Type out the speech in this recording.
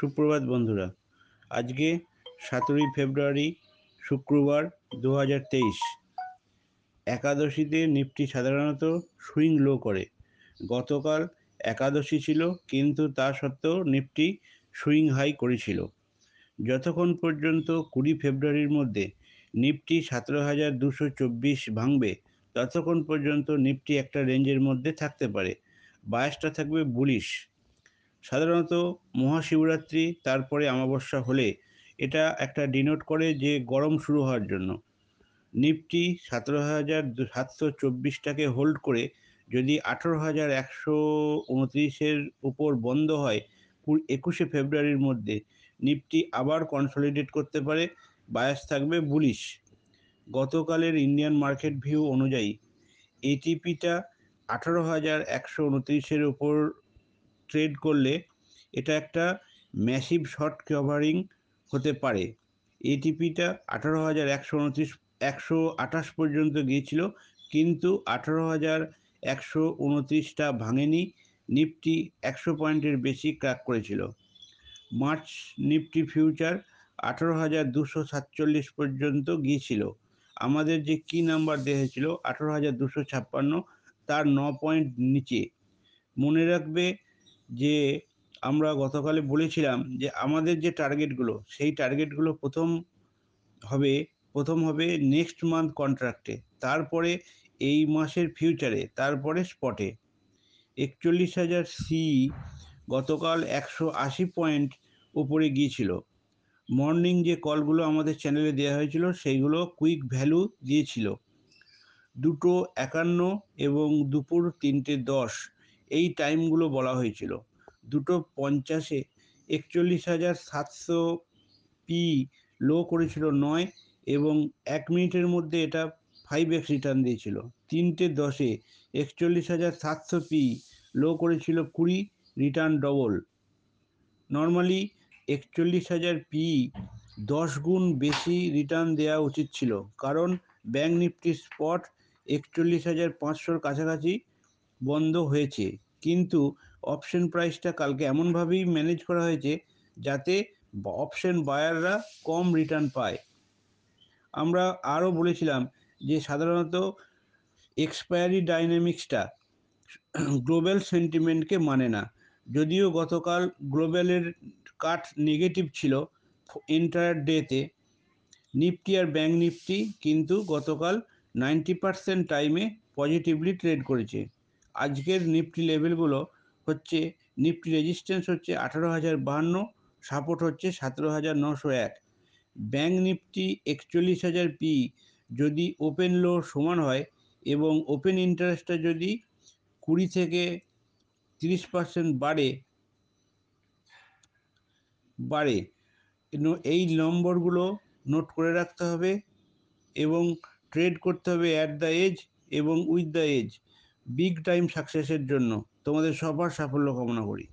সুপ্রভাত বন্ধুরা। আজকে সতেরোই ফেব্রুয়ারি, শুক্রবার দু হাজার তেইশ। একাদশীতে নিফটি সাধারণত সুইং লো করে। গতকাল একাদশী ছিল, কিন্তু তা সত্ত্বেও নিফটি সুইং হাই করেছিল। যতক্ষণ পর্যন্ত কুড়ি ফেব্রুয়ারির মধ্যে নিফটি সতেরো হাজার দুশো চব্বিশ ভাঙবে, ততক্ষণ পর্যন্ত নিফটি একটা রেঞ্জের মধ্যে থাকতে পারে। বায়াসটা থাকবে বুলিশ। সাধারণত মহাশিবরাত্রি, তারপরে অমাবস্যা হলে এটা একটা ডিনোট করে যে গরম শুরু হওয়ার জন্য। নিফটি সতেরো হাজার সাতশো চব্বিশটাকে হোল্ড করে যদি আঠেরো হাজার একশো উনত্রিশের উপর বন্ধ হয় একুশে ফেব্রুয়ারির মধ্যে নিফটি আবার কনসলিডেট করতে পারে বায়াস থাকবে বুলিশ গতকালের ইন্ডিয়ান মার্কেট ভিউ অনুযায়ী এটিপিটা আঠারো হাজার একশো উনত্রিশের উপর ট্রেড করলে এটা একটা ম্যাসিভ শর্ট কভারিং হতে পারে। এটিপিটা আঠারো হাজার একশো উনত্রিশ, একশো আঠাশ পর্যন্ত গিয়েছিল, কিন্তু আঠারো হাজার একশো উনত্রিশটা ভাঙেনি, নিফটি একশো পয়েন্টের বেশি ক্র্যাক করেছিল। মার্চ নিফটি ফিউচার আঠারো হাজার দুশো সাতচল্লিশ পর্যন্ত গিয়েছিল। আমাদের যে কি নাম্বার দেখেছিল, আঠারো হাজার দুশো ছাপ্পান্ন, তার ন পয়েন্ট নিচে। মনে রাখবে যে আমরা গতকালে বলেছিলাম যে আমাদের যে টার্গেটগুলো সেই টার্গেটগুলো প্রথম হবে প্রথম হবে নেক্সট মান্থ কন্ট্রাক্টে তারপরে এই মাসের ফিউচারে তারপরে স্পটে একচল্লিশ হাজার সি গতকাল একশো আশি পয়েন্ট উপরে গিয়েছিল। মর্নিং যে কলগুলো আমাদের চ্যানেলে দেওয়া হয়েছিল, সেইগুলো কুইক ভ্যালু দিয়েছিল। দুটো একান্ন এবং দুপুর তিনটে দশ। এই টাইমগুলো বলা হয়েছিল। দুটো পঞ্চাশে একচল্লিশ হাজার সাতশো পি লো করেছিল নয় এবং এক মিনিটের মধ্যে এটা ফাইভ এক্স রিটার্ন দিয়েছিল। তিনটে দশে একচল্লিশ হাজার সাতশো পি লো করেছিল কুড়ি রিটার্ন ডবল নর্মালি একচল্লিশ হাজার পি দশ গুণ বেশি রিটার্ন দেওয়া উচিত ছিল। কারণ ব্যাঙ্ক নিফটি স্পট একচল্লিশ হাজার পাঁচশোর কাছাকাছি বন্ধ হয়েছে। কিন্তু অপশন প্রাইসটা কালকে এমনভাবেই ম্যানেজ করা হয়েছে যাতে অপশন বায়াররা কম রিটার্ন পায়। আমরা আরও বলেছিলাম যে সাধারণত এক্সপায়ারি ডাইনামিক্সটা গ্লোবাল সেন্টিমেন্টকে মানে না। যদিও গতকাল গ্লোবালের কাট নেগেটিভ ছিল এন্টায়ার ডেতে নিফটি আর ব্যাঙ্ক নিফটি কিন্তু গতকাল নাইনটি পার্সেন্ট টাইমে পজিটিভলি ট্রেড করেছে। আজকের নিফটি লেভেলগুলো হচ্ছে, নিফটি রেজিস্ট্যান্স হচ্ছে আঠারো হাজার বাহান্ন সাপোর্ট হচ্ছে সতেরো হাজার নশো এক। ব্যাঙ্ক নিফটি একচল্লিশ হাজার পি, যদি ওপেন লো সমান হয় এবং ওপেন ইন্টারেস্টটা যদি কুড়ি থেকে তিরিশ পার্সেন্ট বাড়ে বাড়ে এই নম্বরগুলো নোট করে রাখতে হবে এবং ট্রেড করতে হবে অ্যাট দ্য এজ এবং with the edge big time সাকসেসের জন্য তোমাদের সবার সাফল্য কামনা করি।